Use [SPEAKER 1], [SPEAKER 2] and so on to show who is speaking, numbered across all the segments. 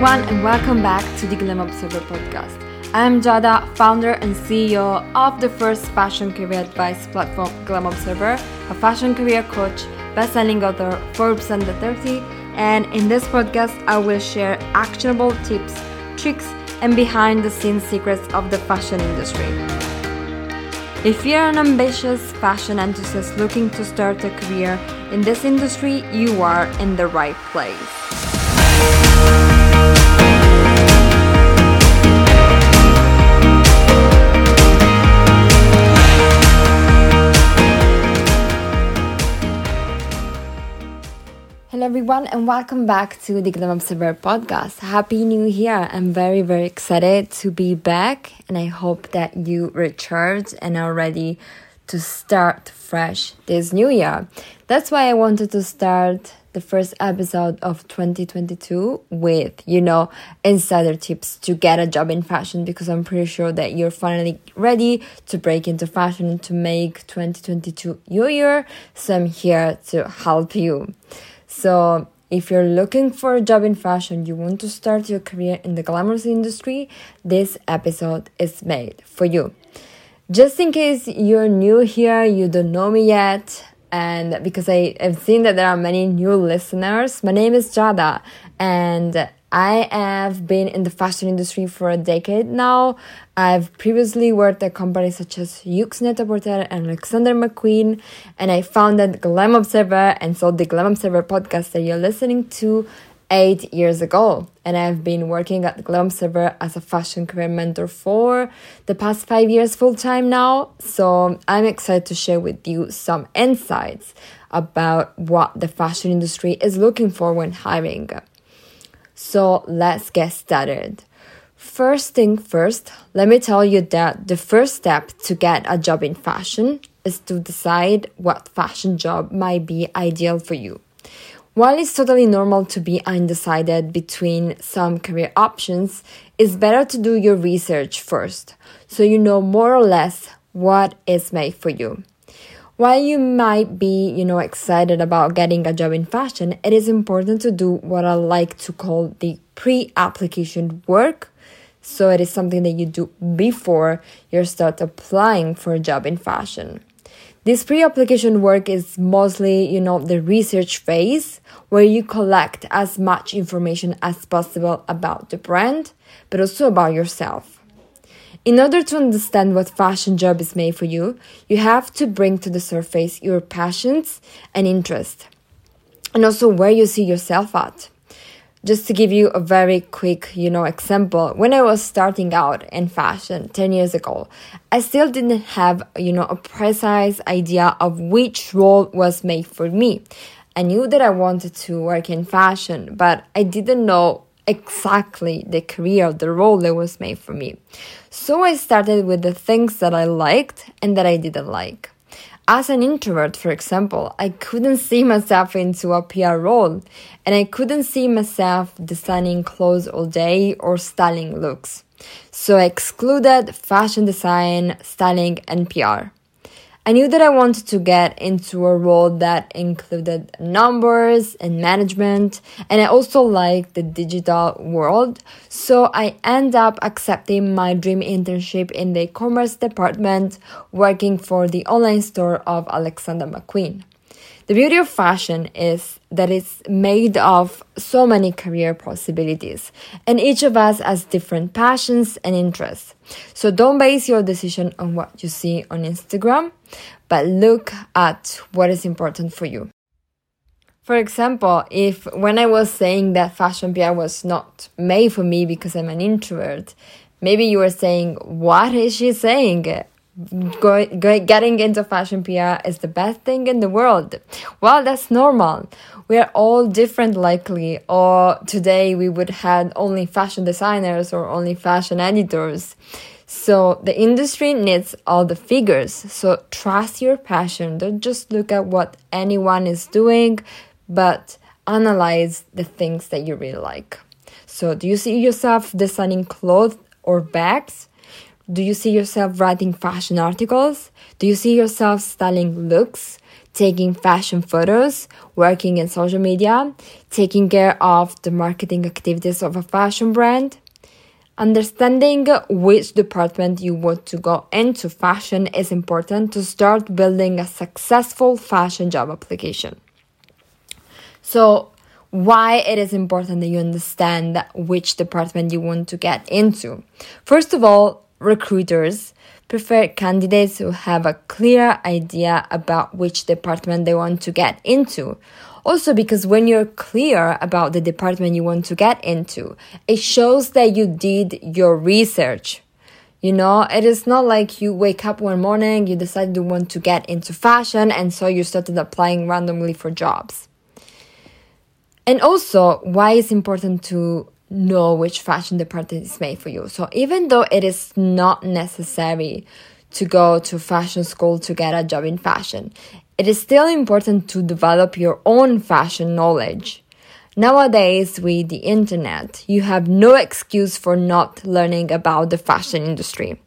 [SPEAKER 1] everyone, and welcome back to the Glam Observer podcast. I'm Giada, founder and CEO of the first fashion career advice platform, Glam Observer, a fashion career coach, best-selling author, Forbes Under 30, and in this podcast, I will share actionable tips, tricks, and behind-the-scenes secrets of the fashion industry. If you're an ambitious fashion enthusiast looking to start a career in this industry, you are in the right place. Everyone, and welcome back to the Glam Observer podcast. Happy New Year! I'm very, very excited to be back, and I hope that you recharge and are ready to start fresh this new year. That's why I wanted to start the first episode of 2022 with, you know, insider tips to get a job in fashion because I'm pretty sure that you're finally ready to break into fashion to make 2022 your year. So I'm here to help you. So, if you're looking for a job in fashion, you want to start your career in the glamorous industry, this episode is made for you. Just in case you're new here, you don't know me yet, and because I have seen that there are many new listeners, my name is Giada, and I have been in the fashion industry for a decade now. I've previously worked at companies such as Yoox Net-a-Porter and Alexander McQueen, and I founded Glam Observer and sold the Glam Observer podcast that you're listening to eight years ago. And I've been working at Glam Observer as a fashion career mentor for the past five years full time now. So I'm excited to share with you some insights about what the fashion industry is looking for when hiring. So let's get started. First thing first, let me tell you that the first step to get a job in fashion is to decide what fashion job might be ideal for you. While it's totally normal to be undecided between some career options, it's better to do your research first so you know more or less what is made for you. While you might be, you know, excited about getting a job in fashion, it is important to do what I like to call the pre-application work. So it is something that you do before you start applying for a job in fashion. This pre-application work is mostly, you know, the research phase where you collect as much information as possible about the brand, but also about yourself. In order to understand what fashion job is made for you, you have to bring to the surface your passions and interests, and also where you see yourself at. Just to give you a very quick, you know, example, when I was starting out in fashion 10 years ago, I still didn't have, you know, a precise idea of which role was made for me. I knew that I wanted to work in fashion, but I didn't know exactly the career, the role that was made for me. So I started with the things that I liked and that I didn't like. As an introvert, for example, I couldn't see myself into a PR role, and I couldn't see myself designing clothes all day or styling looks. So I excluded fashion design, styling, and PR. I knew that I wanted to get into a role that included numbers and management, and I also liked the digital world. So I end up accepting my dream internship in the commerce department, working for the online store of Alexander McQueen. The beauty of fashion is that it's made of so many career possibilities, and each of us has different passions and interests. So don't base your decision on what you see on Instagram, but look at what is important for you. For example, if when I was saying that fashion PR was not made for me because I'm an introvert, maybe you were saying, What is she saying? Go, go, getting into fashion PR is the best thing in the world. Well, that's normal. We are all different, likely, or today we would have only fashion designers or only fashion editors. So the industry needs all the figures. So trust your passion. Don't just look at what anyone is doing, but analyze the things that you really like. So do you see yourself designing clothes or bags? Do you see yourself writing fashion articles? Do you see yourself styling looks, taking fashion photos, working in social media, taking care of the marketing activities of a fashion brand? Understanding which department you want to go into fashion is important to start building a successful fashion job application. So, why it is important that you understand which department you want to get into. First of all, recruiters prefer candidates who have a clear idea about which department they want to get into. Also, because when you're clear about the department you want to get into, it shows that you did your research. You know, it is not like you wake up one morning, you decide you want to get into fashion, and so you started applying randomly for jobs. And also, why it's important to know which fashion department is made for you. So, even though it is not necessary to go to fashion school to get a job in fashion, it is still important to develop your own fashion knowledge. Nowadays, with the internet, you have no excuse for not learning about the fashion industry.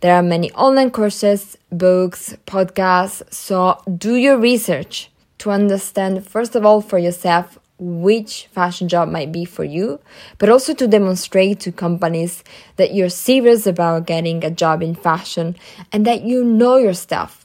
[SPEAKER 1] There are many online courses, books, podcasts, so do your research to understand, first of all, for yourself which fashion job might be for you, but also to demonstrate to companies that you're serious about getting a job in fashion and that you know your stuff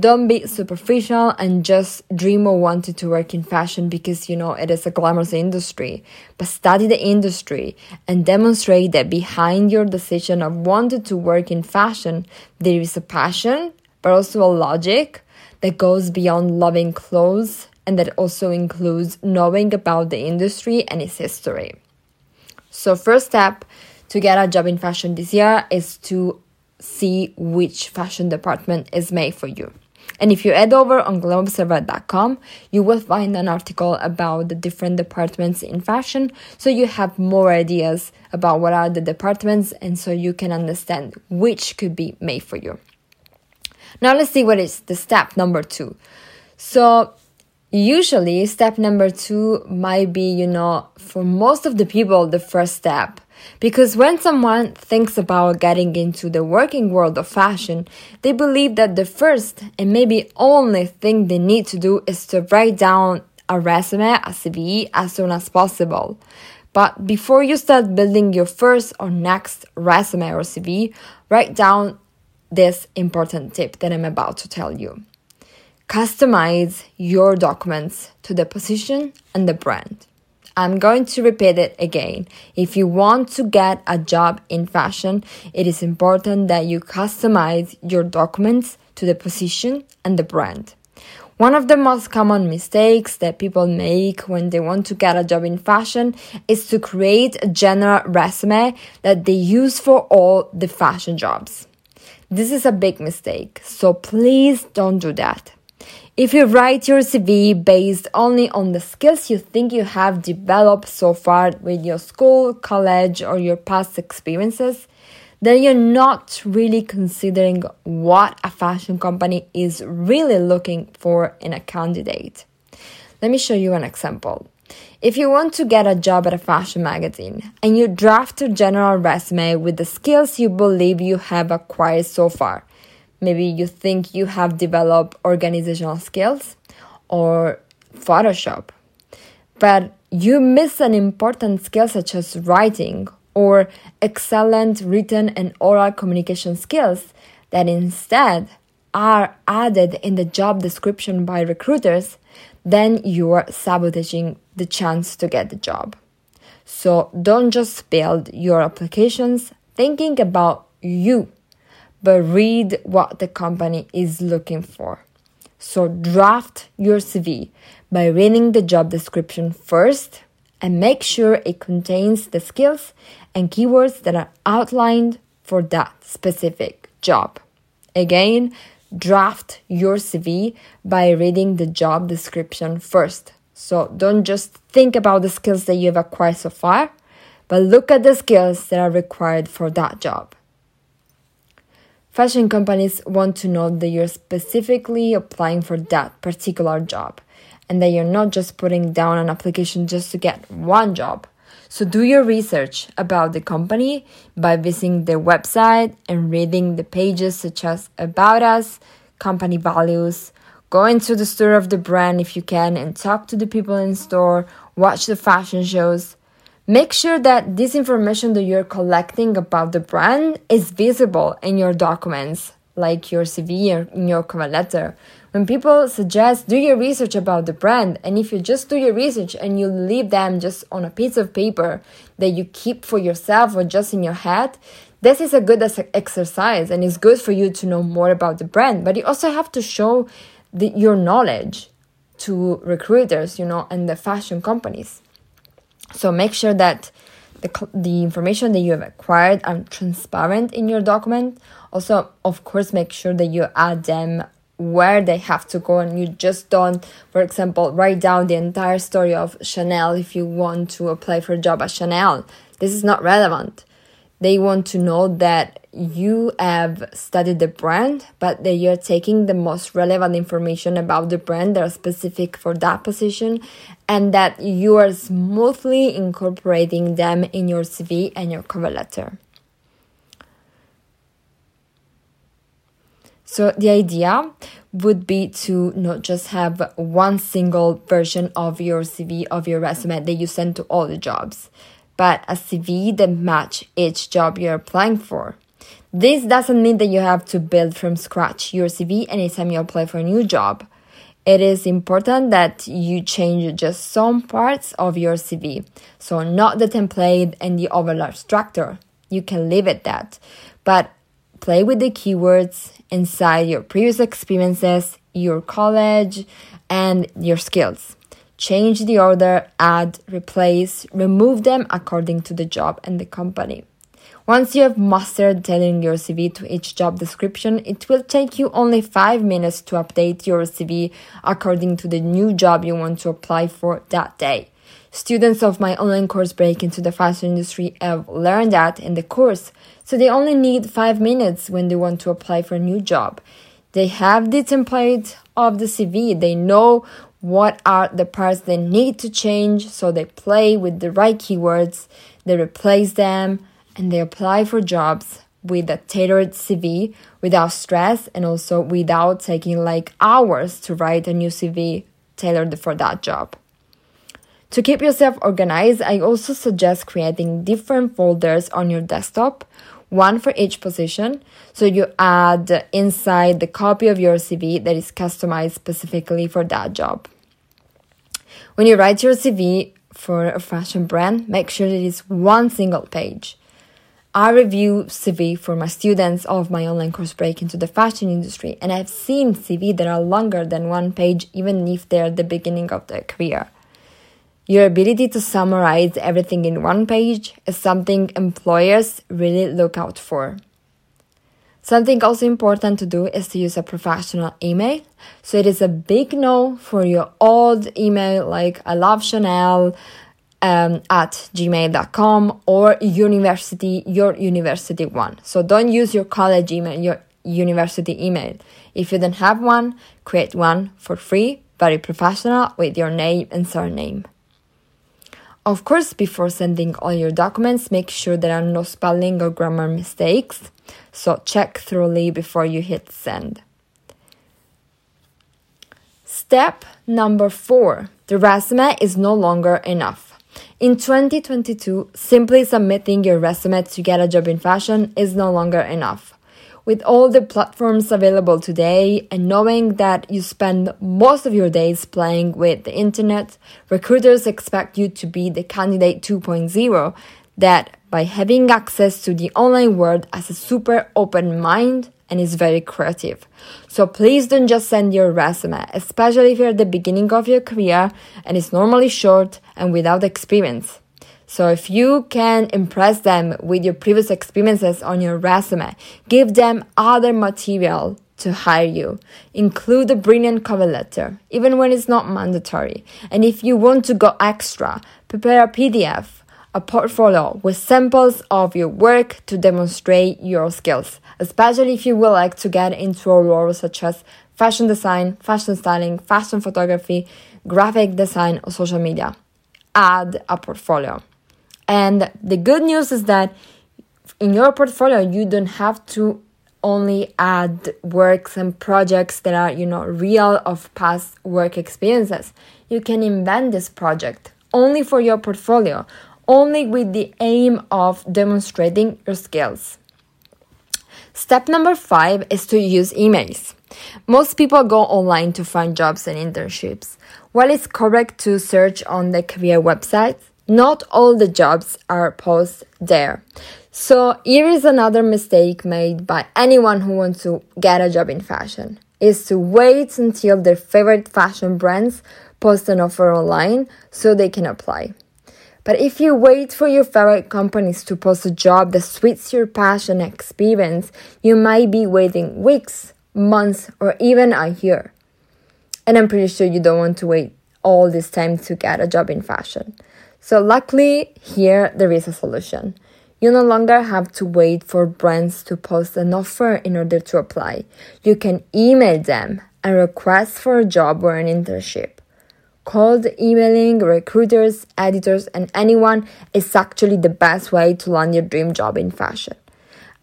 [SPEAKER 1] don't be superficial and just dream or wanted to work in fashion because you know it is a glamorous industry. But study the industry and demonstrate that behind your decision of wanting to work in fashion, there is a passion, but also a logic that goes beyond loving clothes and that also includes knowing about the industry and its history. So, first step to get a job in fashion this year is to see which fashion department is made for you. And if you head over on glamobserver.com, you will find an article about the different departments in fashion, so you have more ideas about what are the departments and so you can understand which could be made for you. Now let's see what is the step number 2. So usually step number 2 might be, you know, for most of the people the first step because when someone thinks about getting into the working world of fashion, they believe that the first and maybe only thing they need to do is to write down a resume, a CV, as soon as possible. But before you start building your first or next resume or CV, write down this important tip that I'm about to tell you. Customize your documents to the position and the brand. I'm going to repeat it again. If you want to get a job in fashion, it is important that you customize your documents to the position and the brand. One of the most common mistakes that people make when they want to get a job in fashion is to create a general resume that they use for all the fashion jobs. This is a big mistake, so please don't do that. If you write your CV based only on the skills you think you have developed so far with your school, college, or your past experiences, then you're not really considering what a fashion company is really looking for in a candidate. Let me show you an example. If you want to get a job at a fashion magazine and you draft a general resume with the skills you believe you have acquired so far, Maybe you think you have developed organizational skills or Photoshop, but you miss an important skill such as writing or excellent written and oral communication skills that instead are added in the job description by recruiters, then you are sabotaging the chance to get the job. So don't just build your applications thinking about you but read what the company is looking for. So draft your CV by reading the job description first and make sure it contains the skills and keywords that are outlined for that specific job. Again, draft your CV by reading the job description first. So don't just think about the skills that you've acquired so far, but look at the skills that are required for that job. Fashion companies want to know that you're specifically applying for that particular job and that you're not just putting down an application just to get one job. So do your research about the company by visiting their website and reading the pages such as About Us, Company Values, go into the store of the brand if you can and talk to the people in store, watch the fashion shows. Make sure that this information that you're collecting about the brand is visible in your documents, like your CV or in your cover letter. When people suggest do your research about the brand, and if you just do your research and you leave them just on a piece of paper that you keep for yourself or just in your head, this is a good exercise and it's good for you to know more about the brand. But you also have to show the, your knowledge to recruiters, you know, and the fashion companies. So make sure that the, the information that you have acquired are transparent in your document. Also, of course, make sure that you add them where they have to go and you just don't for example write down the entire story of chanel if you want to apply for a job at chanel this is not relevant they want to know that you have studied the brand but that you're taking the most relevant information about the brand that are specific for that position and that you are smoothly incorporating them in your cv and your cover letter. So the idea would be to not just have one single version of your CV of your resume that you send to all the jobs, but a CV that match each job you're applying for. This doesn't mean that you have to build from scratch your CV anytime you apply for a new job. It is important that you change just some parts of your CV. So not the template and the overall structure. You can leave it that. But play with the keywords inside your previous experiences, your college, and your skills. Change the order, add, replace, remove them according to the job and the company. Once you have mastered tailoring your CV to each job description, it will take you only 5 minutes to update your CV according to the new job you want to apply for that day. Students of my online course Break into the Fashion Industry have learned that in the course, so they only need five minutes when they want to apply for a new job. They have the template of the CV, they know what are the parts they need to change, so they play with the right keywords, they replace them, and they apply for jobs with a tailored CV without stress and also without taking like hours to write a new CV tailored for that job. To keep yourself organized, I also suggest creating different folders on your desktop, one for each position. So you add inside the copy of your CV that is customized specifically for that job. When you write your CV for a fashion brand, make sure that it is one single page. I review CV for my students of my online course break into the fashion industry, and I've seen CV that are longer than one page, even if they're at the beginning of their career. Your ability to summarize everything in one page is something employers really look out for. Something also important to do is to use a professional email. So it is a big no for your old email like I love Chanel um, at gmail.com or university, your university one. So don't use your college email, your university email. If you don't have one, create one for free, very professional with your name and surname. Of course, before sending all your documents, make sure there are no spelling or grammar mistakes. So check thoroughly before you hit send. Step number four the resume is no longer enough. In 2022, simply submitting your resume to get a job in fashion is no longer enough with all the platforms available today and knowing that you spend most of your days playing with the internet, recruiters expect you to be the candidate 2.0 that by having access to the online world has a super open mind and is very creative. So please don't just send your resume, especially if you're at the beginning of your career and it's normally short and without experience. So if you can impress them with your previous experiences on your resume, give them other material to hire you. Include a brilliant cover letter, even when it's not mandatory. And if you want to go extra, prepare a PDF, a portfolio with samples of your work to demonstrate your skills, especially if you would like to get into a role such as fashion design, fashion styling, fashion photography, graphic design, or social media. Add a portfolio. And the good news is that in your portfolio, you don't have to only add works and projects that are, you know, real of past work experiences. You can invent this project only for your portfolio, only with the aim of demonstrating your skills. Step number five is to use emails. Most people go online to find jobs and internships. While it's correct to search on the career websites, not all the jobs are posted there. So here is another mistake made by anyone who wants to get a job in fashion is to wait until their favorite fashion brands post an offer online so they can apply. But if you wait for your favorite companies to post a job that suits your passion and experience, you might be waiting weeks, months, or even a year. And I'm pretty sure you don't want to wait all this time to get a job in fashion. So, luckily, here there is a solution. You no longer have to wait for brands to post an offer in order to apply. You can email them and request for a job or an internship. Cold emailing recruiters, editors, and anyone is actually the best way to land your dream job in fashion.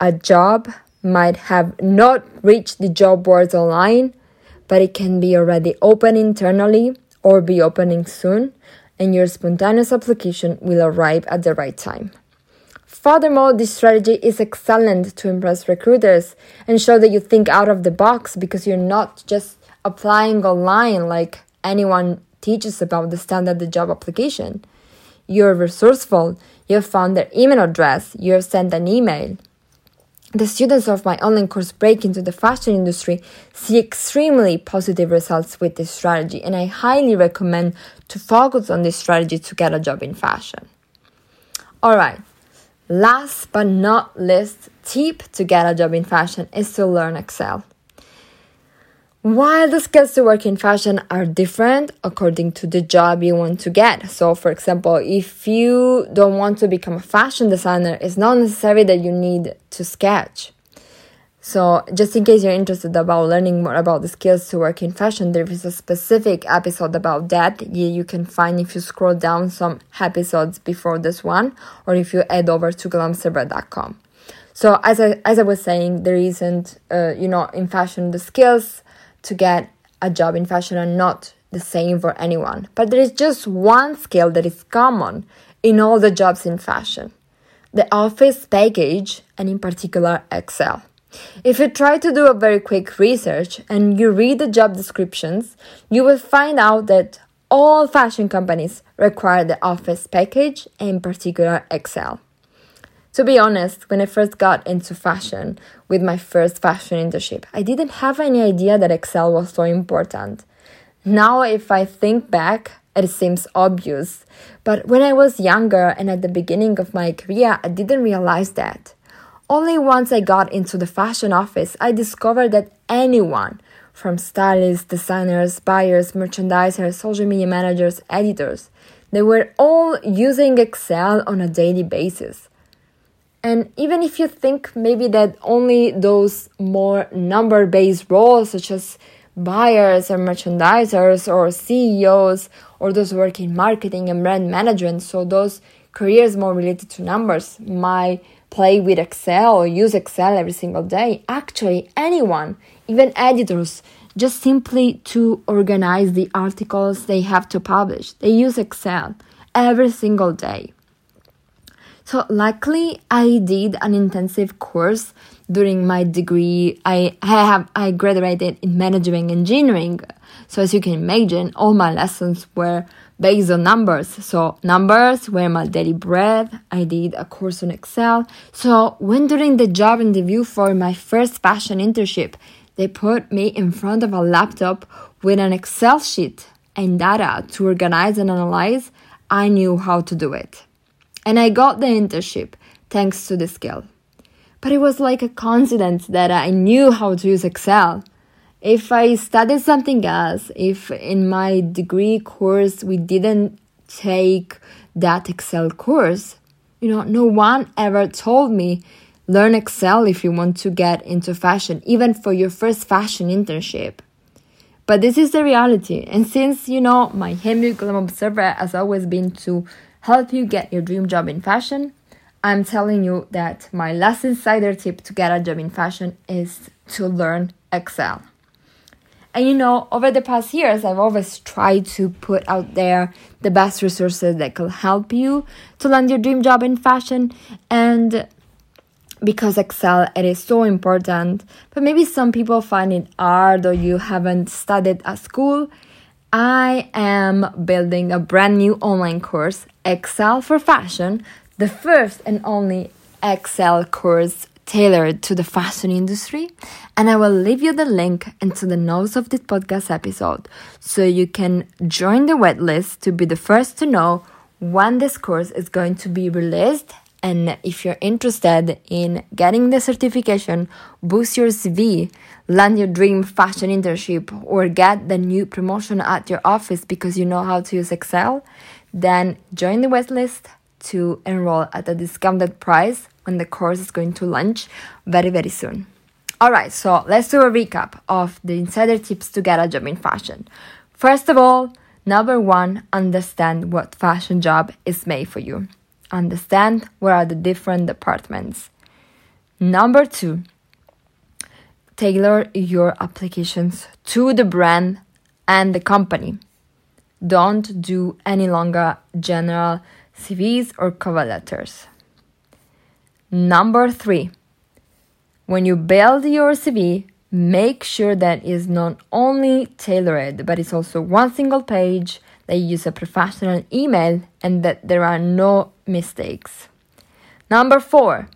[SPEAKER 1] A job might have not reached the job boards online, but it can be already open internally or be opening soon, and your spontaneous application will arrive at the right time. Furthermore, this strategy is excellent to impress recruiters and show that you think out of the box because you're not just applying online like anyone teaches about the standard job application. You're resourceful, you've found their email address, you've sent an email. The students of my online course Break into the Fashion Industry see extremely positive results with this strategy, and I highly recommend to focus on this strategy to get a job in fashion. All right, Last but not least tip to get a job in fashion is to learn Excel. While the skills to work in fashion are different according to the job you want to get. So, for example, if you don't want to become a fashion designer, it's not necessary that you need to sketch. So, just in case you're interested about learning more about the skills to work in fashion, there is a specific episode about that you can find if you scroll down some episodes before this one, or if you head over to glamobserver.com. So, as I as I was saying, there isn't, uh, you know, in fashion the skills to get a job in fashion are not the same for anyone, but there is just one skill that is common in all the jobs in fashion: the office package, and in particular Excel. If you try to do a very quick research and you read the job descriptions, you will find out that all fashion companies require the Office package, and in particular Excel. To be honest, when I first got into fashion with my first fashion internship, I didn't have any idea that Excel was so important. Now, if I think back, it seems obvious. But when I was younger and at the beginning of my career, I didn't realize that. Only once I got into the fashion office, I discovered that anyone, from stylists, designers, buyers, merchandisers, social media managers, editors, they were all using Excel on a daily basis. And even if you think maybe that only those more number based roles, such as buyers or merchandisers or CEOs or those working in marketing and brand management, so those careers more related to numbers, might play with Excel or use Excel every single day. Actually, anyone, even editors, just simply to organize the articles they have to publish, they use Excel every single day. So, luckily, I did an intensive course during my degree. I, I have I graduated in management engineering. So, as you can imagine, all my lessons were based on numbers. So numbers were my daily bread. I did a course on Excel. So when during the job interview for my first fashion internship, they put me in front of a laptop with an Excel sheet and data to organize and analyze, I knew how to do it. And I got the internship thanks to the skill. But it was like a coincidence that I knew how to use Excel if I studied something else, if in my degree course we didn't take that Excel course, you know, no one ever told me learn Excel if you want to get into fashion, even for your first fashion internship. But this is the reality. And since, you know, my Henry Glam Observer has always been to help you get your dream job in fashion, I'm telling you that my last insider tip to get a job in fashion is to learn Excel. And you know, over the past years, I've always tried to put out there the best resources that could help you to land your dream job in fashion. And because Excel it is so important, but maybe some people find it hard or you haven't studied at school. I am building a brand new online course, Excel for Fashion, the first and only Excel course tailored to the fashion industry. And I will leave you the link into the notes of this podcast episode so you can join the waitlist to be the first to know when this course is going to be released. And if you're interested in getting the certification, boost your CV, land your dream fashion internship, or get the new promotion at your office because you know how to use Excel, then join the waitlist to enroll at a discounted price when the course is going to launch very, very soon. All right, so let's do a recap of the insider tips to get a job in fashion. First of all, number one, understand what fashion job is made for you. Understand where are the different departments. Number two, tailor your applications to the brand and the company. Don't do any longer general CVs or cover letters. Number three, when you build your CV, make sure that it's not only tailored, but it's also one single page, that you use a professional email, and that there are no mistakes. Number four,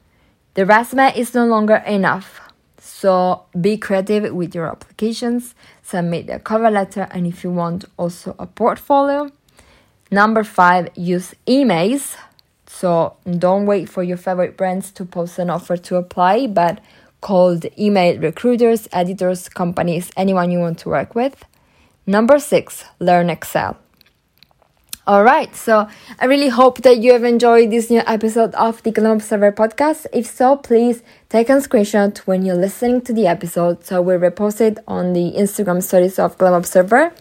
[SPEAKER 1] the resume is no longer enough. So be creative with your applications, submit a cover letter, and if you want, also a portfolio. Number five, use emails so don't wait for your favorite brands to post an offer to apply, but call the email recruiters, editors, companies, anyone you want to work with. Number six, learn Excel. All right, so I really hope that you have enjoyed this new episode of the Glam Observer podcast. If so, please take a screenshot when you're listening to the episode so we'll repost it on the Instagram stories of Glam Observer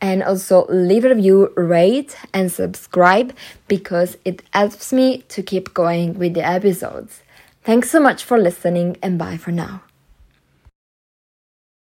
[SPEAKER 1] and also leave a review, rate, and subscribe because it helps me to keep going with the episodes. Thanks so much for listening, and bye for now.